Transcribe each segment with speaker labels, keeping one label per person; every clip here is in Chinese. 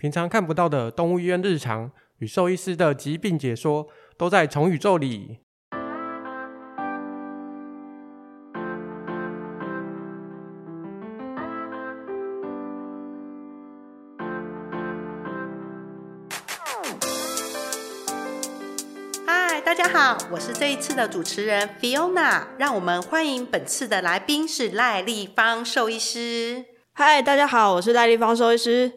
Speaker 1: 平常看不到的动物医院日常与兽医师的疾病解说，都在宠宇宙里。
Speaker 2: 嗨，大家好，我是这一次的主持人 Fiona，让我们欢迎本次的来宾是赖立方兽医师。
Speaker 3: 嗨，大家好，我是赖立方兽医师。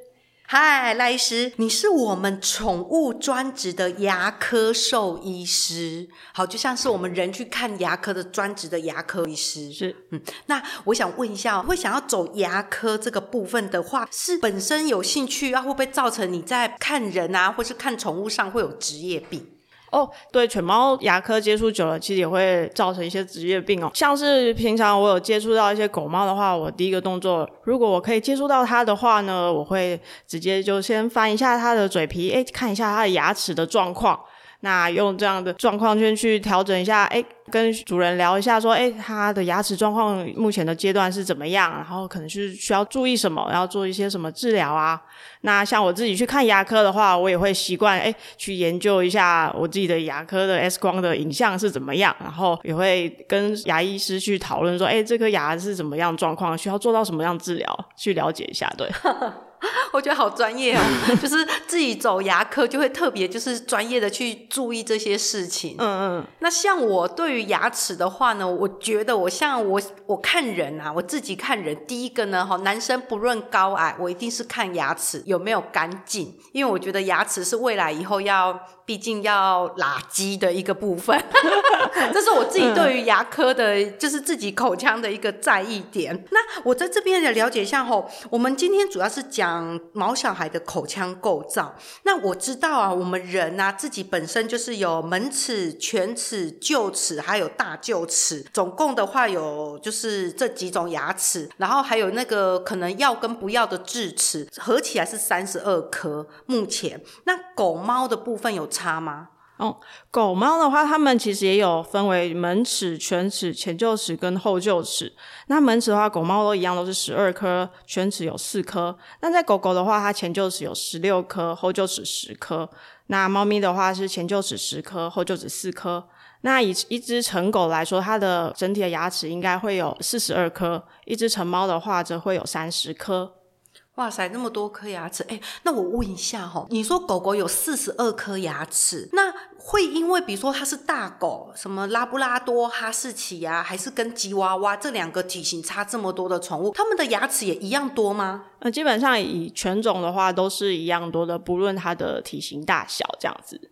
Speaker 2: 嗨，赖医师，你是我们宠物专职的牙科兽医师，好，就像是我们人去看牙科的专职的牙科医师。
Speaker 3: 是，
Speaker 2: 嗯，那我想问一下，会想要走牙科这个部分的话，是本身有兴趣，啊，会不会造成你在看人啊，或是看宠物上会有职业病？
Speaker 3: 哦，对，犬猫牙科接触久了，其实也会造成一些职业病哦。像是平常我有接触到一些狗猫的话，我第一个动作，如果我可以接触到它的话呢，我会直接就先翻一下它的嘴皮，诶，看一下它的牙齿的状况。那用这样的状况先去调整一下，诶，跟主人聊一下，说，诶，他的牙齿状况目前的阶段是怎么样？然后可能是需要注意什么，要做一些什么治疗啊？那像我自己去看牙科的话，我也会习惯，诶，去研究一下我自己的牙科的 X 光的影像是怎么样，然后也会跟牙医师去讨论说，诶，这颗牙是怎么样状况，需要做到什么样治疗，去了解一下，对。
Speaker 2: 我觉得好专业哦，就是自己走牙科就会特别就是专业的去注意这些事情。
Speaker 3: 嗯嗯。
Speaker 2: 那像我对于牙齿的话呢，我觉得我像我我看人啊，我自己看人，第一个呢，哈，男生不论高矮，我一定是看牙齿有没有干净，因为我觉得牙齿是未来以后要。毕竟要垃圾的一个部分，这是我自己对于牙科的，就是自己口腔的一个在意点。那我在这边也了解一下吼，我们今天主要是讲毛小孩的口腔构造。那我知道啊，我们人啊自己本身就是有门齿、犬齿、臼齿，还有大臼齿，总共的话有就是这几种牙齿，然后还有那个可能要跟不要的智齿，合起来是三十二颗。目前那狗猫的部分有。差吗？
Speaker 3: 哦，狗猫的话，它们其实也有分为门齿、犬齿、前臼齿跟后臼齿。那门齿的话，狗猫都一样，都是十二颗，犬齿有四颗。那在狗狗的话，它前臼齿有十六颗，后臼齿十颗。那猫咪的话是前臼齿十颗，后臼齿四颗。那以一只成狗来说，它的整体的牙齿应该会有四十二颗；一只成猫的话，则会有三十颗。
Speaker 2: 哇塞，那么多颗牙齿！哎，那我问一下哈，你说狗狗有四十二颗牙齿，那会因为比如说它是大狗，什么拉布拉多、哈士奇啊，还是跟吉娃娃这两个体型差这么多的宠物，它们的牙齿也一样多吗？
Speaker 3: 呃，基本上以犬种的话都是一样多的，不论它的体型大小这样子。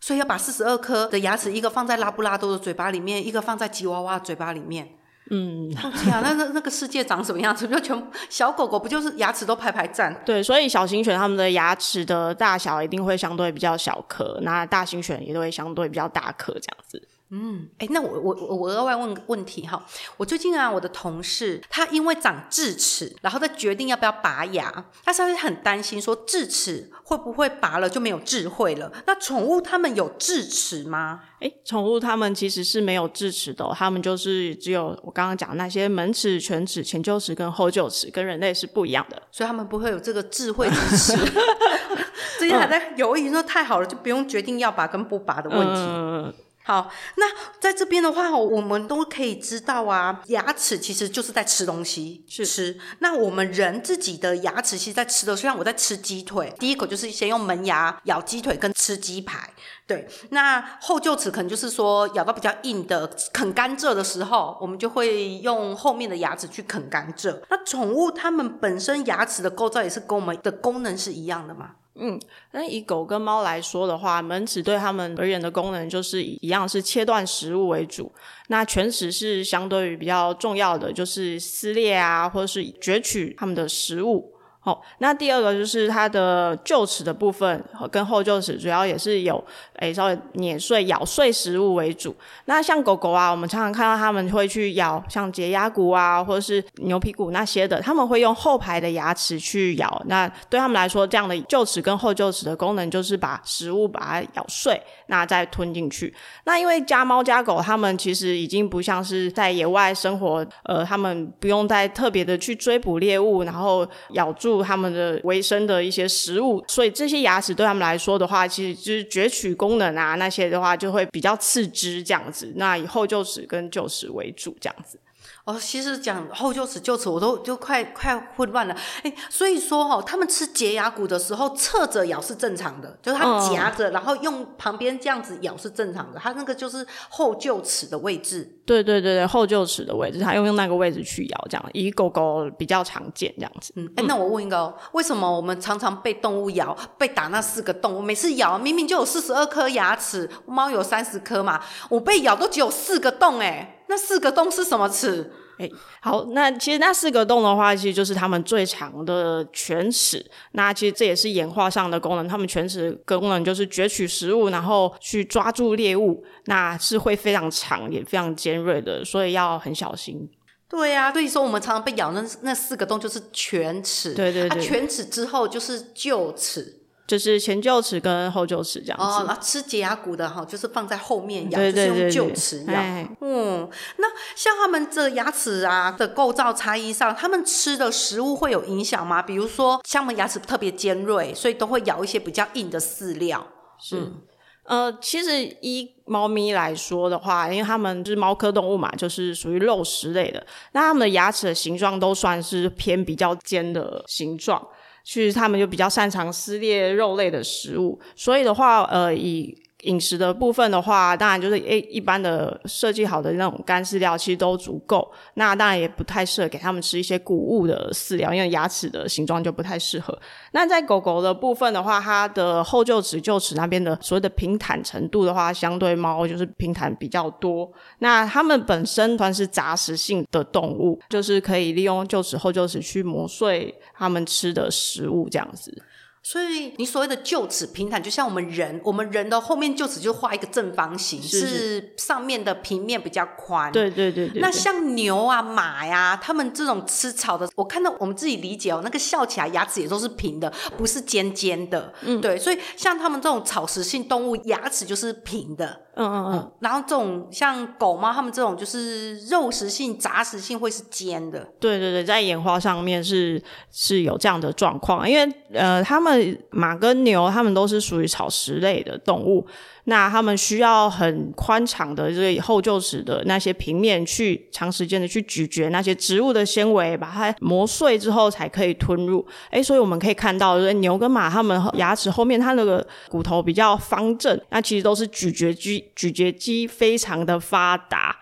Speaker 2: 所以要把四十二颗的牙齿，一个放在拉布拉多的嘴巴里面，一个放在吉娃娃的嘴巴里面。
Speaker 3: 嗯，
Speaker 2: 天啊，那那那个世界长什么样子？就全小狗狗不就是牙齿都排排站？
Speaker 3: 对，所以小型犬它们的牙齿的大小一定会相对比较小颗，那大型犬也都会相对比较大颗这样子。
Speaker 2: 嗯，哎、欸，那我我我额外问个问题哈，我最近啊，我的同事他因为长智齿，然后他决定要不要拔牙，他稍微很担心说智齿会不会拔了就没有智慧了？那宠物他们有智齿吗？
Speaker 3: 哎、欸，宠物他们其实是没有智齿的，他们就是只有我刚刚讲那些门齿、犬齿、前臼齿跟后臼齿，跟人类是不一样的，
Speaker 2: 所以他们不会有这个智慧之齿。最近还在犹豫说太好了，就不用决定要拔跟不拔的问题。
Speaker 3: 嗯
Speaker 2: 好，那在这边的话，我们都可以知道啊，牙齿其实就是在吃东西，是吃。那我们人自己的牙齿其实在吃的，就像我在吃鸡腿，第一口就是先用门牙咬鸡腿跟吃鸡排，对。那后臼齿可能就是说咬到比较硬的啃甘蔗的时候，我们就会用后面的牙齿去啃甘蔗。那宠物它们本身牙齿的构造也是跟我们的功能是一样的吗？
Speaker 3: 嗯，那以狗跟猫来说的话，门齿对它们而言的功能就是一样，是切断食物为主。那犬齿是相对于比较重要的，就是撕裂啊，或者是攫取它们的食物。好、哦，那第二个就是它的臼齿的部分，跟后臼齿主要也是有，诶，稍微碾碎、咬碎食物为主。那像狗狗啊，我们常常看到它们会去咬像洁牙骨啊，或者是牛皮骨那些的，他们会用后排的牙齿去咬。那对他们来说，这样的臼齿跟后臼齿的功能就是把食物把它咬碎，那再吞进去。那因为家猫家狗，它们其实已经不像是在野外生活，呃，他们不用再特别的去追捕猎物，然后咬住。他们的维生的一些食物，所以这些牙齿对他们来说的话，其实就是攫取功能啊那些的话，就会比较次之这样子。那以后就只跟臼齿为主这样子。
Speaker 2: 哦，其实讲后臼齿、臼齿，我都就快快混乱了。哎，所以说哈、哦，他们吃洁牙骨的时候，侧着咬是正常的，就是它夹着，嗯、然后用旁边这样子咬是正常的。它那个就是后臼齿的位置。
Speaker 3: 对对对对，后臼齿的位置，它用用那个位置去咬，这样以狗狗比较常见这样子。
Speaker 2: 嗯，哎，那我问一个、哦，为什么我们常常被动物咬，被打那四个洞？我每次咬明明就有四十二颗牙齿，猫有三十颗嘛，我被咬都只有四个洞，哎。那四个洞是什么齿？
Speaker 3: 哎，好，那其实那四个洞的话，其实就是它们最长的犬齿。那其实这也是演化上的功能，它们犬齿功能就是攫取食物，然后去抓住猎物，那是会非常长也非常尖锐的，所以要很小心。
Speaker 2: 对呀、啊，所以说我们常常被咬那那四个洞就是犬齿，
Speaker 3: 对对对，
Speaker 2: 啊、犬齿之后就是臼齿。
Speaker 3: 就是前臼齿跟后臼齿这样子。
Speaker 2: 哦，那吃洁牙骨的哈，就是放在后面咬，对对对对，就是用臼齿咬。嗯，那像他们这牙齿啊的构造差异上，他们吃的食物会有影响吗？比如说，像我们牙齿特别尖锐，所以都会咬一些比较硬的饲料。
Speaker 3: 是，嗯、呃，其实依猫咪来说的话，因为它们是猫科动物嘛，就是属于肉食类的，那它们的牙齿的形状都算是偏比较尖的形状。去他们就比较擅长撕裂肉类的食物，所以的话，呃，以饮食的部分的话，当然就是诶一般的设计好的那种干饲料其实都足够。那当然也不太适合给他们吃一些谷物的饲料，因为牙齿的形状就不太适合。那在狗狗的部分的话，它的后臼齿、臼齿那边的所谓的平坦程度的话，相对猫就是平坦比较多。那它们本身算是杂食性的动物，就是可以利用臼齿、后臼齿去磨碎它们吃的食物这样子。
Speaker 2: 所以你所谓的臼齿平坦，就像我们人，我们人的后面臼齿就画一个正方形，是，上面的平面比较宽。
Speaker 3: 对对对对。
Speaker 2: 那像牛啊、马呀，他们这种吃草的，我看到我们自己理解哦，那个笑起来牙齿也都是平的，不是尖尖的。嗯，对。所以像他们这种草食性动物，牙齿就是平的。嗯嗯嗯，然后这种像狗猫，它们这种就是肉食性、杂食性会是尖的。
Speaker 3: 对对对，在演化上面是是有这样的状况，因为呃，它们马跟牛，它们都是属于草食类的动物。那他们需要很宽敞的这个后臼齿的那些平面，去长时间的去咀嚼那些植物的纤维，把它磨碎之后才可以吞入。哎，所以我们可以看到，就是牛跟马它们牙齿后面它那个骨头比较方正，那其实都是咀嚼肌，咀嚼肌非常的发达，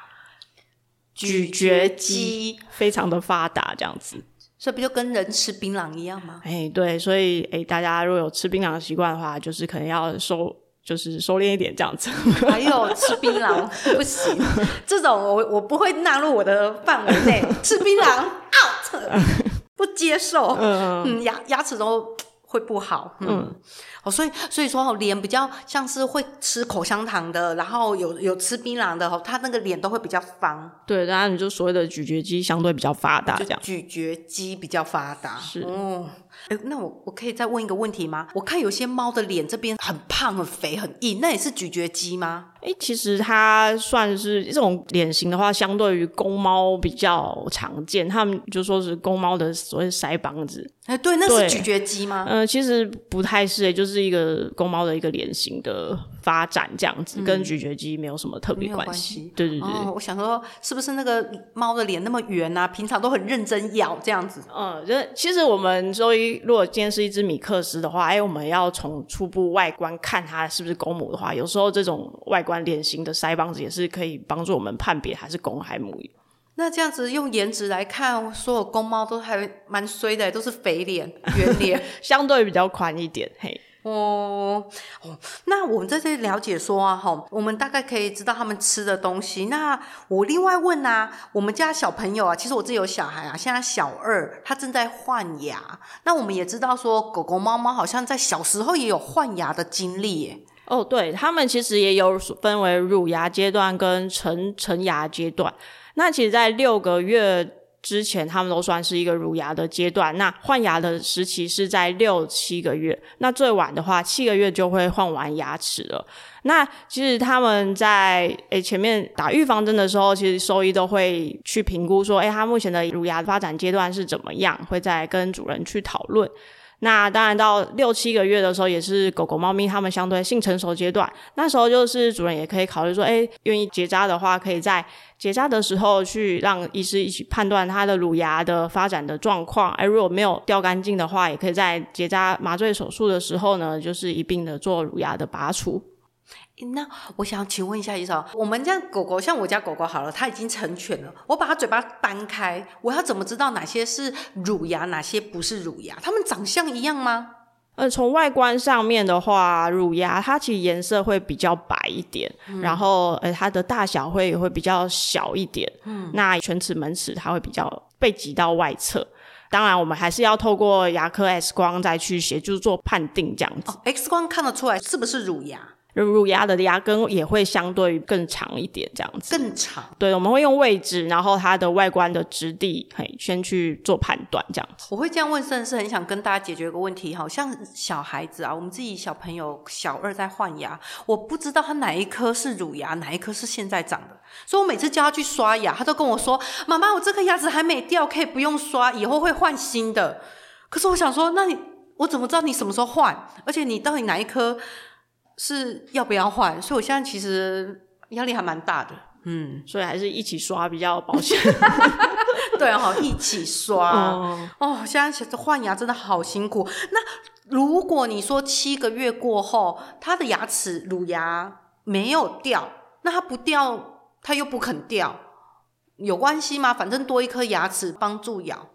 Speaker 3: 咀嚼肌非常的发达，这样子。
Speaker 2: 所以不就跟人吃槟榔一样吗？
Speaker 3: 哎，对，所以哎，大家如果有吃槟榔的习惯的话，就是可能要收。就是收敛一点这样子，
Speaker 2: 还有吃槟榔 不行，这种我我不会纳入我的范围内。吃槟榔 out，不接受，嗯，嗯牙牙齿都会不好，嗯。嗯哦，所以所以说哦，脸比较像是会吃口香糖的，然后有有吃槟榔的哦，他那个脸都会比较方。
Speaker 3: 对，然后你就所谓的咀嚼肌相对比较发达，这样。
Speaker 2: 咀嚼肌比较发达。
Speaker 3: 是。
Speaker 2: 哦，哎，那我我可以再问一个问题吗？我看有些猫的脸这边很胖、很肥、很硬，那也是咀嚼肌吗？
Speaker 3: 哎，其实它算是这种脸型的话，相对于公猫比较常见。他们就说是公猫的所谓腮帮子。
Speaker 2: 哎，对，那是咀嚼肌吗？
Speaker 3: 嗯、呃，其实不太是，就是一个公猫的一个脸型的发展这样子，嗯、跟咀嚼肌没有什么特别关系。关系对对对、
Speaker 2: 哦，我想说，是不是那个猫的脸那么圆啊？平常都很认真咬这样子。
Speaker 3: 嗯，就其实我们周一如果今天是一只米克斯的话，哎，我们要从初步外观看它是不是公母的话，有时候这种外观脸型的腮帮子也是可以帮助我们判别它是公还母。
Speaker 2: 那这样子用颜值来看，所有公猫都还蛮衰的，都是肥脸、圆脸，
Speaker 3: 相对比较宽一点。嘿，
Speaker 2: 哦哦，那我们在这了解说啊，哈，我们大概可以知道他们吃的东西。那我另外问啊，我们家小朋友啊，其实我自己有小孩啊，现在小二，他正在换牙。那我们也知道说，狗狗、猫猫好像在小时候也有换牙的经历耶。
Speaker 3: 哦，对，他们其实也有分为乳牙阶段跟成成牙阶段。那其实，在六个月之前，他们都算是一个乳牙的阶段。那换牙的时期是在六七个月，那最晚的话七个月就会换完牙齿了。那其实他们在诶前面打预防针的时候，其实兽医都会去评估说，诶他目前的乳牙发展阶段是怎么样，会再跟主人去讨论。那当然，到六七个月的时候，也是狗狗、猫咪它们相对性成熟阶段。那时候就是主人也可以考虑说，诶，愿意结扎的话，可以在结扎的时候去让医师一起判断它的乳牙的发展的状况。哎如果没有掉干净的话，也可以在结扎麻醉手术的时候呢，就是一并的做乳牙的拔除。
Speaker 2: 那我想请问一下医生，我们家狗狗像我家狗狗好了，它已经成犬了，我把它嘴巴搬开，我要怎么知道哪些是乳牙，哪些不是乳牙？它们长相一样吗？
Speaker 3: 呃，从外观上面的话，乳牙它其实颜色会比较白一点，嗯、然后呃它的大小会会比较小一点。嗯，那犬齿门齿它会比较被挤到外侧。当然，我们还是要透过牙科 X 光再去协助做判定，这样子。
Speaker 2: 哦，X 光看得出来是不是乳牙？
Speaker 3: 乳牙的牙根也会相对更长一点，这样子。
Speaker 2: 更长。
Speaker 3: 对，我们会用位置，然后它的外观的质地，嘿，先去做判断，这样子。
Speaker 2: 我会这样问，甚至是很想跟大家解决一个问题，好像小孩子啊，我们自己小朋友小二在换牙，我不知道他哪一颗是乳牙，哪一颗是现在长的，所以我每次叫他去刷牙，他都跟我说：“妈妈，我这颗牙齿还没掉，可以不用刷，以后会换新的。”可是我想说，那你我怎么知道你什么时候换？而且你到底哪一颗？是要不要换？所以我现在其实压力还蛮大的，
Speaker 3: 嗯，所以还是一起刷比较保险。
Speaker 2: 对啊，一起刷哦，哦。现在换牙真的好辛苦。那如果你说七个月过后，他的牙齿乳牙没有掉，那他不掉，他又不肯掉，有关系吗？反正多一颗牙齿帮助咬。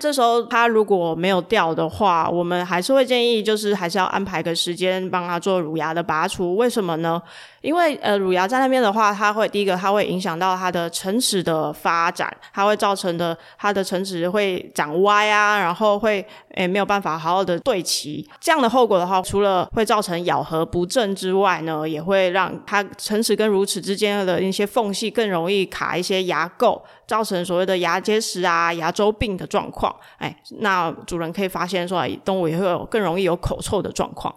Speaker 3: 这时候他如果没有掉的话，我们还是会建议，就是还是要安排个时间帮他做乳牙的拔除。为什么呢？因为呃，乳牙在那边的话，它会第一个，它会影响到它的犬齿的发展，它会造成的它的犬齿会长歪啊，然后会诶没有办法好好的对齐。这样的后果的话，除了会造成咬合不正之外呢，也会让它犬齿跟乳齿之间的一些缝隙更容易卡一些牙垢，造成所谓的牙结石啊、牙周病的状况。哎，那主人可以发现说，动物也会有更容易有口臭的状况。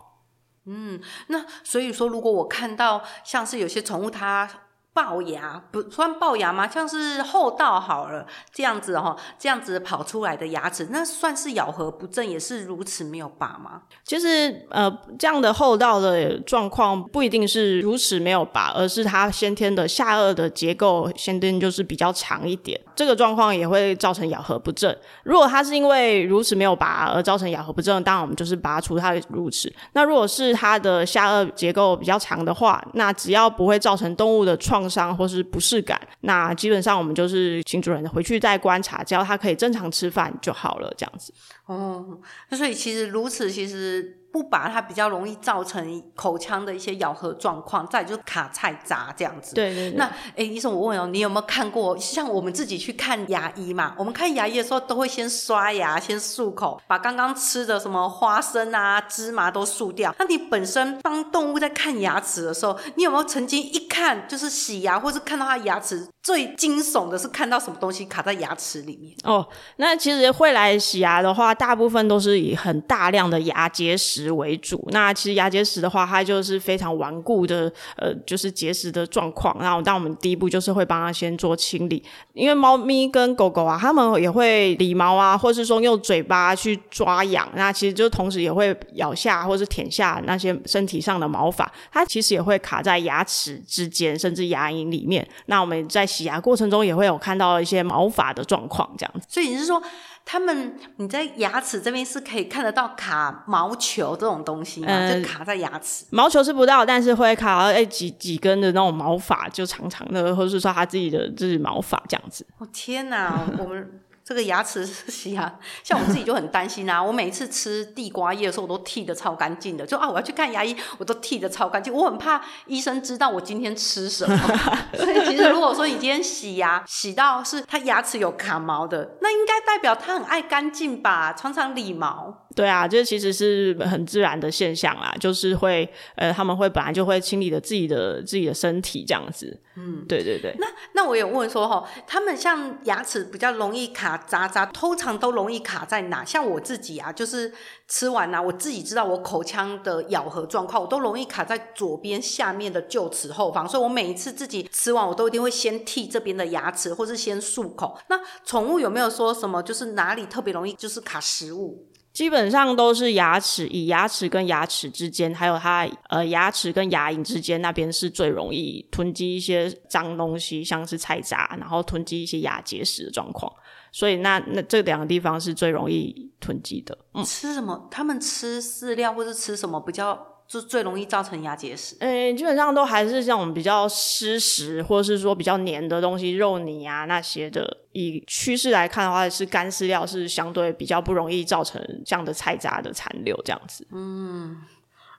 Speaker 2: 嗯，那所以说，如果我看到像是有些宠物它龅牙，不算龅牙吗？像是后道好了这样子哈，这样子跑出来的牙齿，那算是咬合不正，也是如此没有拔吗？
Speaker 3: 其实呃，这样的后道的状况不一定是如此没有拔，而是它先天的下颚的结构先天就是比较长一点，这个状况也会造成咬合不正。如果它是因为如此没有拔而造成咬合不正，当然我们就是拔除它的乳齿。那如果是它的下颚结构比较长的话，那只要不会造成动物的创伤或是不适感，那基本上我们就是请主人回去再观察，只要他可以正常吃饭就好了，这样子。
Speaker 2: 哦，那所以其实如此，其实。不拔它比较容易造成口腔的一些咬合状况，再就是卡菜渣这样子。
Speaker 3: 对对对。
Speaker 2: 那哎，医生，我问哦，你有没有看过？像我们自己去看牙医嘛，我们看牙医的时候都会先刷牙，先漱口，把刚刚吃的什么花生啊、芝麻都漱掉。那你本身帮动物在看牙齿的时候，你有没有曾经一看就是洗牙，或是看到它牙齿最惊悚的是看到什么东西卡在牙齿里面？
Speaker 3: 哦，那其实会来洗牙的话，大部分都是以很大量的牙结石。为主，那其实牙结石的话，它就是非常顽固的，呃，就是结石的状况。那当我们第一步就是会帮它先做清理，因为猫咪跟狗狗啊，它们也会理毛啊，或是说用嘴巴去抓痒，那其实就同时也会咬下或是舔下那些身体上的毛发，它其实也会卡在牙齿之间，甚至牙龈里面。那我们在洗牙过程中也会有看到一些毛发的状况，这样子。
Speaker 2: 所以你是说？他们，你在牙齿这边是可以看得到卡毛球这种东西吗？嗯、就卡在牙齿，
Speaker 3: 毛球是不到，但是会卡到哎几几根的那种毛发，就长长的，或者是说他自己的就是毛发这样子。
Speaker 2: 哦天哪，我们。这个牙齿洗牙，像我自己就很担心啊！我每一次吃地瓜叶的时候，我都剃得超干净的。就啊，我要去看牙医，我都剃得超干净。我很怕医生知道我今天吃什么。所以其实如果说你今天洗牙洗到是他牙齿有卡毛的，那应该代表他很爱干净吧？常常理毛。
Speaker 3: 对啊，这其实是很自然的现象啦，就是会呃，他们会本来就会清理的自己的自己的身体这样子。嗯，对对对。
Speaker 2: 那那我也问说哈，他们像牙齿比较容易卡渣渣，通常都容易卡在哪？像我自己啊，就是吃完啊，我自己知道我口腔的咬合状况，我都容易卡在左边下面的臼齿后方，所以我每一次自己吃完，我都一定会先剔这边的牙齿，或是先漱口。那宠物有没有说什么，就是哪里特别容易就是卡食物？
Speaker 3: 基本上都是牙齿，以牙齿跟牙齿之间，还有它呃牙齿跟牙龈之间那边是最容易囤积一些脏东西，像是菜渣，然后囤积一些牙结石的状况。所以那那这两个地方是最容易囤积的。
Speaker 2: 嗯，吃什么？他们吃饲料或者吃什么比较？就最容易造成牙结石。
Speaker 3: 嗯，基本上都还是像我们比较湿食，或者是说比较黏的东西，肉泥啊那些的。以趋势来看的话，是干饲料是相对比较不容易造成这样的菜渣的残留这样子。
Speaker 2: 嗯，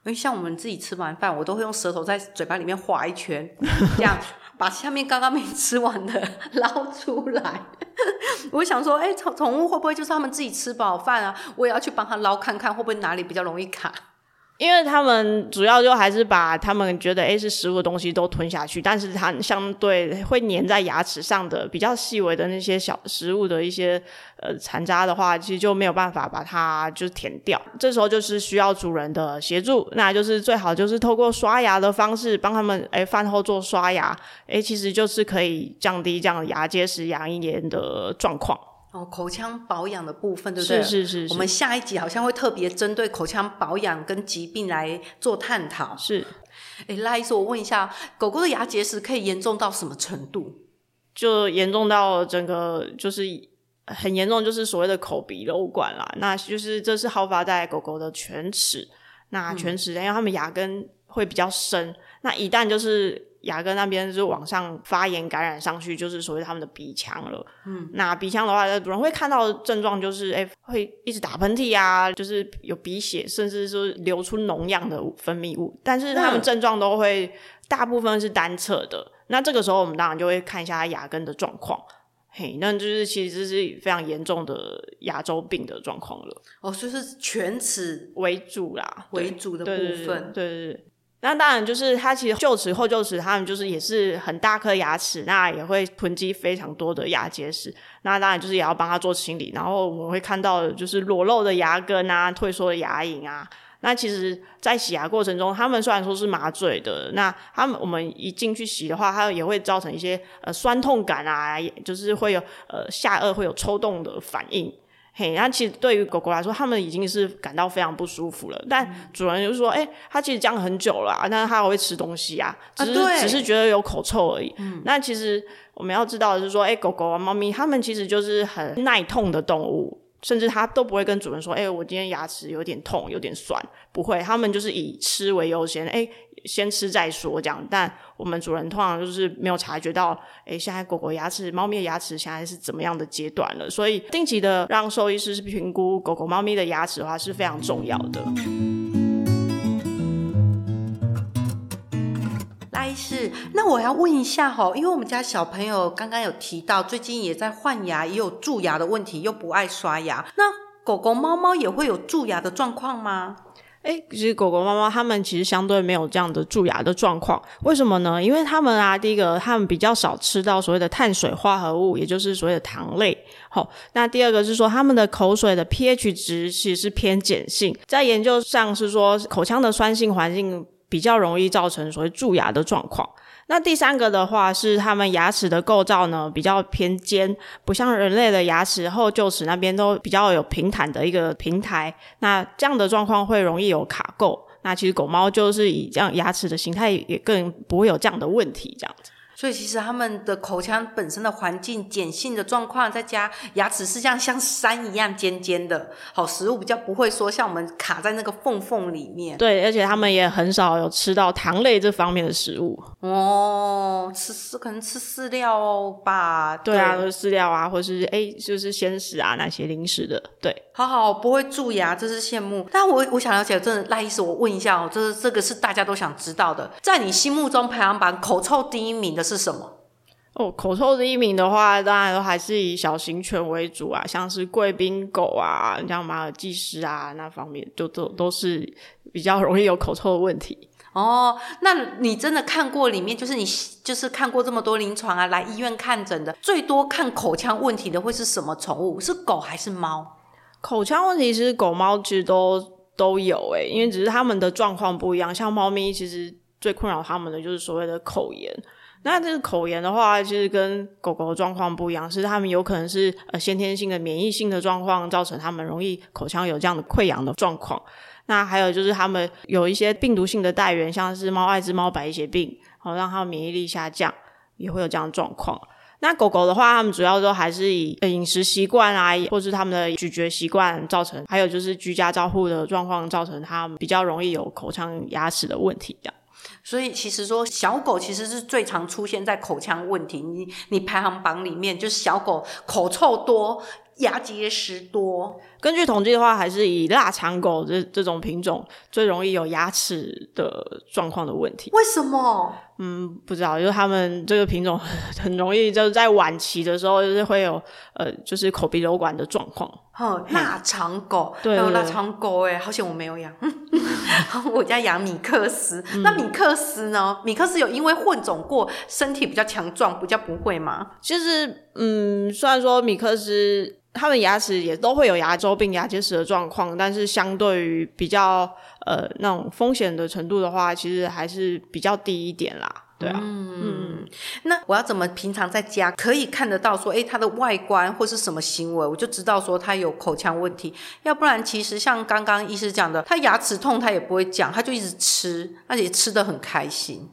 Speaker 2: 因为像我们自己吃完饭，我都会用舌头在嘴巴里面划一圈，这样把下面刚刚没吃完的捞出来。我想说，哎、欸，宠宠物会不会就是他们自己吃饱饭啊？我也要去帮他捞看看，会不会哪里比较容易卡？
Speaker 3: 因为他们主要就还是把他们觉得诶是食物的东西都吞下去，但是它相对会粘在牙齿上的比较细微的那些小食物的一些呃残渣的话，其实就没有办法把它就舔掉。这时候就是需要主人的协助，那就是最好就是透过刷牙的方式帮他们诶饭后做刷牙，诶其实就是可以降低这样牙结石、牙龈炎的状况。
Speaker 2: 哦，口腔保养的部分，对不对？
Speaker 3: 是是是，是。
Speaker 2: 我们下一集好像会特别针对口腔保养跟疾病来做探讨。
Speaker 3: 是。
Speaker 2: 哎，赖医师，我问一下，狗狗的牙结石可以严重到什么程度？
Speaker 3: 就严重到整个就是很严重，就是所谓的口鼻瘘管啦。那就是这是好发在狗狗的犬齿。那犬齿，因为它们牙根会比较深，那一旦就是。牙根那边就往上发炎感染上去，就是所谓他们的鼻腔了。嗯，那鼻腔的话，主人会看到的症状就是，哎、欸，会一直打喷嚏啊，就是有鼻血，甚至是流出脓样的分泌物。但是他们症状都会大部分是单侧的。那这个时候我们当然就会看一下他牙根的状况。嘿，那就是其实这是非常严重的牙周病的状况了。
Speaker 2: 哦，就是犬齿
Speaker 3: 为主啦，
Speaker 2: 为主的部分。
Speaker 3: 对对对。那当然，就是它其实臼齿、后臼齿，他们就是也是很大颗牙齿，那也会囤积非常多的牙结石。那当然就是也要帮它做清理。然后我们会看到，就是裸露的牙根啊，退缩的牙龈啊。那其实，在洗牙过程中，他们虽然说是麻醉的，那他们我们一进去洗的话，它也会造成一些呃酸痛感啊，就是会有呃下颚会有抽动的反应。嘿，那其实对于狗狗来说，它们已经是感到非常不舒服了。但主人就说：“哎、欸，它其实这样很久了，啊但是它还会吃东西啊，只是、啊、只是觉得有口臭而已。嗯”那其实我们要知道的是说，哎、欸，狗狗啊、猫咪，它们其实就是很耐痛的动物。甚至它都不会跟主人说：“哎、我今天牙齿有点痛，有点酸。”不会，他们就是以吃为优先。哎、先吃再说这样。但我们主人通常就是没有察觉到，哎、现在狗狗牙齿、猫咪的牙齿现在是怎么样的阶段了。所以，定期的让兽医师评估狗狗、猫咪的牙齿的话是非常重要的。
Speaker 2: 是，那我要问一下哈，因为我们家小朋友刚刚有提到，最近也在换牙，也有蛀牙的问题，又不爱刷牙。那狗狗、猫猫也会有蛀牙的状况吗？
Speaker 3: 诶，其实狗狗、猫猫它们其实相对没有这样的蛀牙的状况，为什么呢？因为它们啊，第一个，它们比较少吃到所谓的碳水化合物，也就是所谓的糖类。好，那第二个是说，它们的口水的 pH 值其实是偏碱性，在研究上是说，口腔的酸性环境。比较容易造成所谓蛀牙的状况。那第三个的话是，它们牙齿的构造呢比较偏尖，不像人类的牙齿后臼齿那边都比较有平坦的一个平台。那这样的状况会容易有卡垢。那其实狗猫就是以这样牙齿的形态也更不会有这样的问题，这样子。
Speaker 2: 所以其实他们的口腔本身的环境碱性的状况，再加牙齿是这样像山一样尖尖的，好，食物比较不会说像我们卡在那个缝缝里面。
Speaker 3: 对，而且他们也很少有吃到糖类这方面的食物。
Speaker 2: 哦，吃饲可能吃饲料吧？
Speaker 3: 对啊，饲、就是、料啊，或是哎，就是鲜食啊那些零食的。对，
Speaker 2: 好好不会蛀牙，真是羡慕。但我我想了解，真的赖医师，我问一下哦，这是这个是大家都想知道的，在你心目中排行榜口臭第一名的是什么？
Speaker 3: 哦，口臭第一名的话，当然都还是以小型犬为主啊，像是贵宾狗啊，像马尔济斯啊那方面，就都都是比较容易有口臭的问题。
Speaker 2: 哦，那你真的看过里面，就是你就是看过这么多临床啊，来医院看诊的，最多看口腔问题的会是什么宠物？是狗还是猫？
Speaker 3: 口腔问题其实狗猫其实都都有诶、因为只是它们的状况不一样。像猫咪其实最困扰它们的就是所谓的口炎。那这个口炎的话，其实跟狗狗的状况不一样，是它们有可能是呃先天性的免疫性的状况，造成它们容易口腔有这样的溃疡的状况。那还有就是它们有一些病毒性的带源，像是猫艾滋、猫白血病，好让它免疫力下降，也会有这样的状况。那狗狗的话，它们主要都还是以饮食习惯啊，或是它们的咀嚼习惯造成，还有就是居家照护的状况造成它们比较容易有口腔牙齿的问题这样。
Speaker 2: 所以其实说小狗其实是最常出现在口腔问题，你你排行榜里面就是小狗口臭多，牙结石多。
Speaker 3: 根据统计的话，还是以腊肠狗这这种品种最容易有牙齿的状况的问题。
Speaker 2: 为什么？
Speaker 3: 嗯，不知道，就是他们这个品种很容易就是在晚期的时候，就是会有呃，就是口鼻瘘管的状况。
Speaker 2: 哦，腊肠狗，
Speaker 3: 对，
Speaker 2: 腊肠狗，哎，好险我没有养。我家养米克斯，嗯，那米克斯呢？米克斯有因为混种过，身体比较强壮，比较不会吗？
Speaker 3: 其实，嗯，虽然说米克斯。他们牙齿也都会有牙周病、牙结石的状况，但是相对于比较呃那种风险的程度的话，其实还是比较低一点啦。对啊，
Speaker 2: 嗯，嗯，那我要怎么平常在家可以看得到说，诶，它的外观或是什么行为，我就知道说它有口腔问题。要不然，其实像刚刚医师讲的，他牙齿痛他也不会讲，他就一直吃，而且吃的很开心。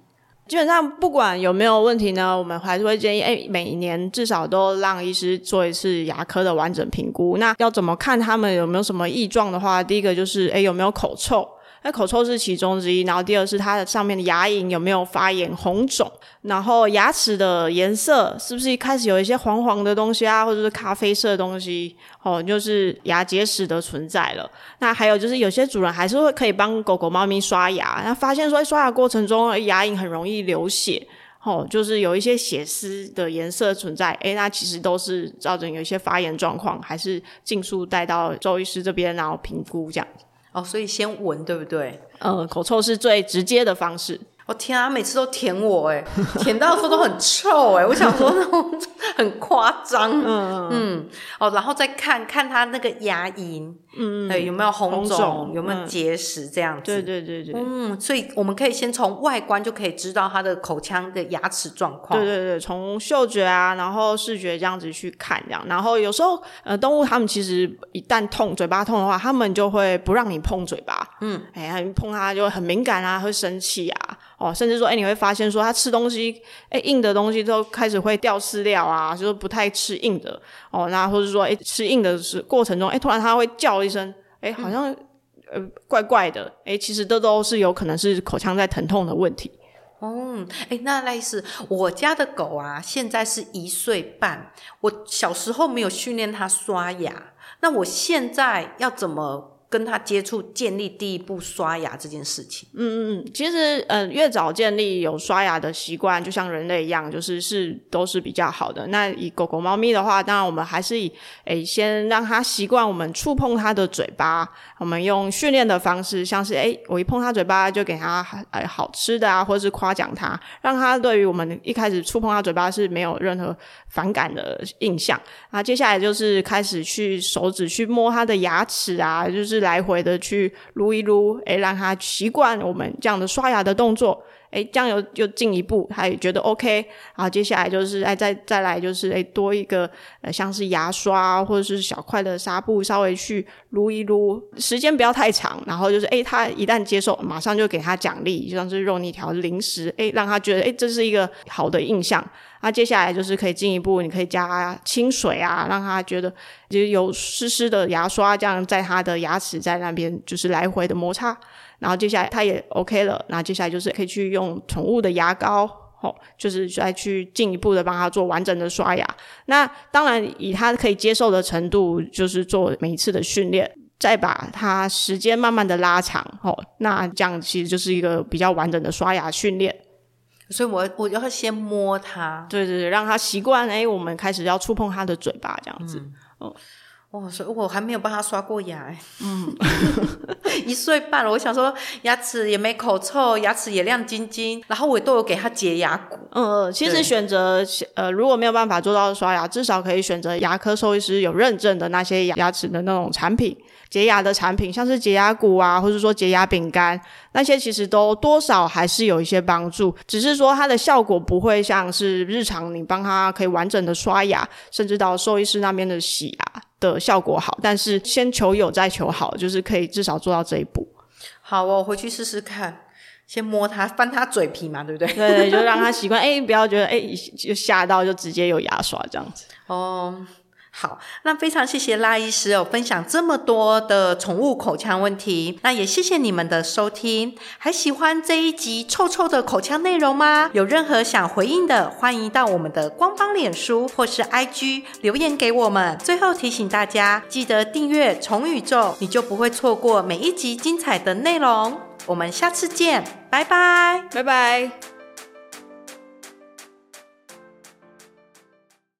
Speaker 3: 基本上不管有没有问题呢，我们还是会建议，哎，每年至少都让医师做一次牙科的完整评估。那要怎么看他们有没有什么异状的话，第一个就是，哎，有没有口臭？那口臭是其中之一，然后第二是它的上面的牙龈有没有发炎红肿，然后牙齿的颜色是不是一开始有一些黄黄的东西啊，或者是咖啡色的东西，哦，就是牙结石的存在了。那还有就是有些主人还是会可以帮狗狗、猫咪刷牙，那发现说刷牙过程中牙龈很容易流血，哦，就是有一些血丝的颜色存在，诶，那其实都是造成有一些发炎状况，还是尽速带到兽医师这边然后评估这样。
Speaker 2: 哦，所以先闻，对不对？
Speaker 3: 嗯，口臭是最直接的方式。
Speaker 2: 天啊，每次都舔我，哎，舔到说都很臭，哎，我想说那种 很夸张，嗯嗯，哦，然后再看看他那个牙龈。嗯，对，有没有红肿，有没有结石这样子？
Speaker 3: 对对对对。
Speaker 2: 嗯，所以我们可以先从外观就可以知道他的口腔的牙齿状况。
Speaker 3: 对对对，从嗅觉啊，然后视觉这样子去看，这样。然后有时候呃，动物它们其实一旦痛，嘴巴痛的话，它们就会不让你碰嘴巴。嗯，哎呀，你碰它就会很敏感啊，会生气啊。哦，甚至说，哎，你会发现说，它吃东西，哎，硬的东西都开始会掉饲料啊，就是不太吃硬的。哦，那或者说，哎，吃硬的是过程中，哎，突然它会叫一声，哎，好像、嗯、呃怪怪的，哎，其实这都是有可能是口腔在疼痛的问题。
Speaker 2: 哦，哎，那类似我家的狗啊，现在是一岁半，我小时候没有训练它刷牙，那我现在要怎么？跟他接触，建立第一步刷牙这件事情。
Speaker 3: 嗯嗯嗯，其实呃，越早建立有刷牙的习惯，就像人类一样，就是是都是比较好的。那以狗狗、猫咪的话，当然我们还是以诶，先让它习惯我们触碰它的嘴巴。我们用训练的方式，像是诶，我一碰它嘴巴就给它诶好吃的啊，或者是夸奖它，让它对于我们一开始触碰它嘴巴是没有任何反感的印象。那接下来就是开始去手指去摸它的牙齿啊，就是。来回的去撸一撸，诶，让他习惯我们这样的刷牙的动作，诶，这样又又进一步，他也觉得 OK。然后接下来就是，诶，再再来就是，诶，多一个呃，像是牙刷或者是小块的纱布，稍微去撸一撸，时间不要太长。然后就是，诶，他一旦接受，马上就给他奖励，就像是肉泥条、零食，诶，让他觉得，诶，这是一个好的印象。那接下来就是可以进一步，你可以加清水啊，让他觉得就有湿湿的牙刷，这样在他的牙齿在那边就是来回的摩擦。然后接下来他也 OK 了，那接下来就是可以去用宠物的牙膏，哦，就是再去进一步的帮他做完整的刷牙。那当然以他可以接受的程度，就是做每一次的训练，再把他时间慢慢的拉长，哦，那这样其实就是一个比较完整的刷牙训练。
Speaker 2: 所以我我就要先摸它，
Speaker 3: 对对对，让他习惯。哎，我们开始要触碰他的嘴巴，这样子。嗯、哦，
Speaker 2: 哦，所以我还没有帮他刷过牙，哎，嗯，一岁半了，我想说牙齿也没口臭，牙齿也亮晶晶，然后我都有给他洁牙骨。
Speaker 3: 嗯嗯，其实选择呃，如果没有办法做到刷牙，至少可以选择牙科兽医师有认证的那些牙牙齿的那种产品。洁牙的产品，像是洁牙骨啊，或者说洁牙饼干，那些其实都多少还是有一些帮助，只是说它的效果不会像是日常你帮他可以完整的刷牙，甚至到兽医师那边的洗牙的效果好。但是先求有再求好，就是可以至少做到这一步。
Speaker 2: 好，我回去试试看，先摸它，翻它嘴皮嘛，对不对？
Speaker 3: 对，就让它习惯。哎，不要觉得哎，就吓到就直接有牙刷这样子。
Speaker 2: 哦。好，那非常谢谢拉医师哦，分享这么多的宠物口腔问题。那也谢谢你们的收听，还喜欢这一集臭臭的口腔内容吗？有任何想回应的，欢迎到我们的官方脸书或是 IG 留言给我们。最后提醒大家，记得订阅宠宇宙，你就不会错过每一集精彩的内容。我们下次见，拜拜，
Speaker 3: 拜拜。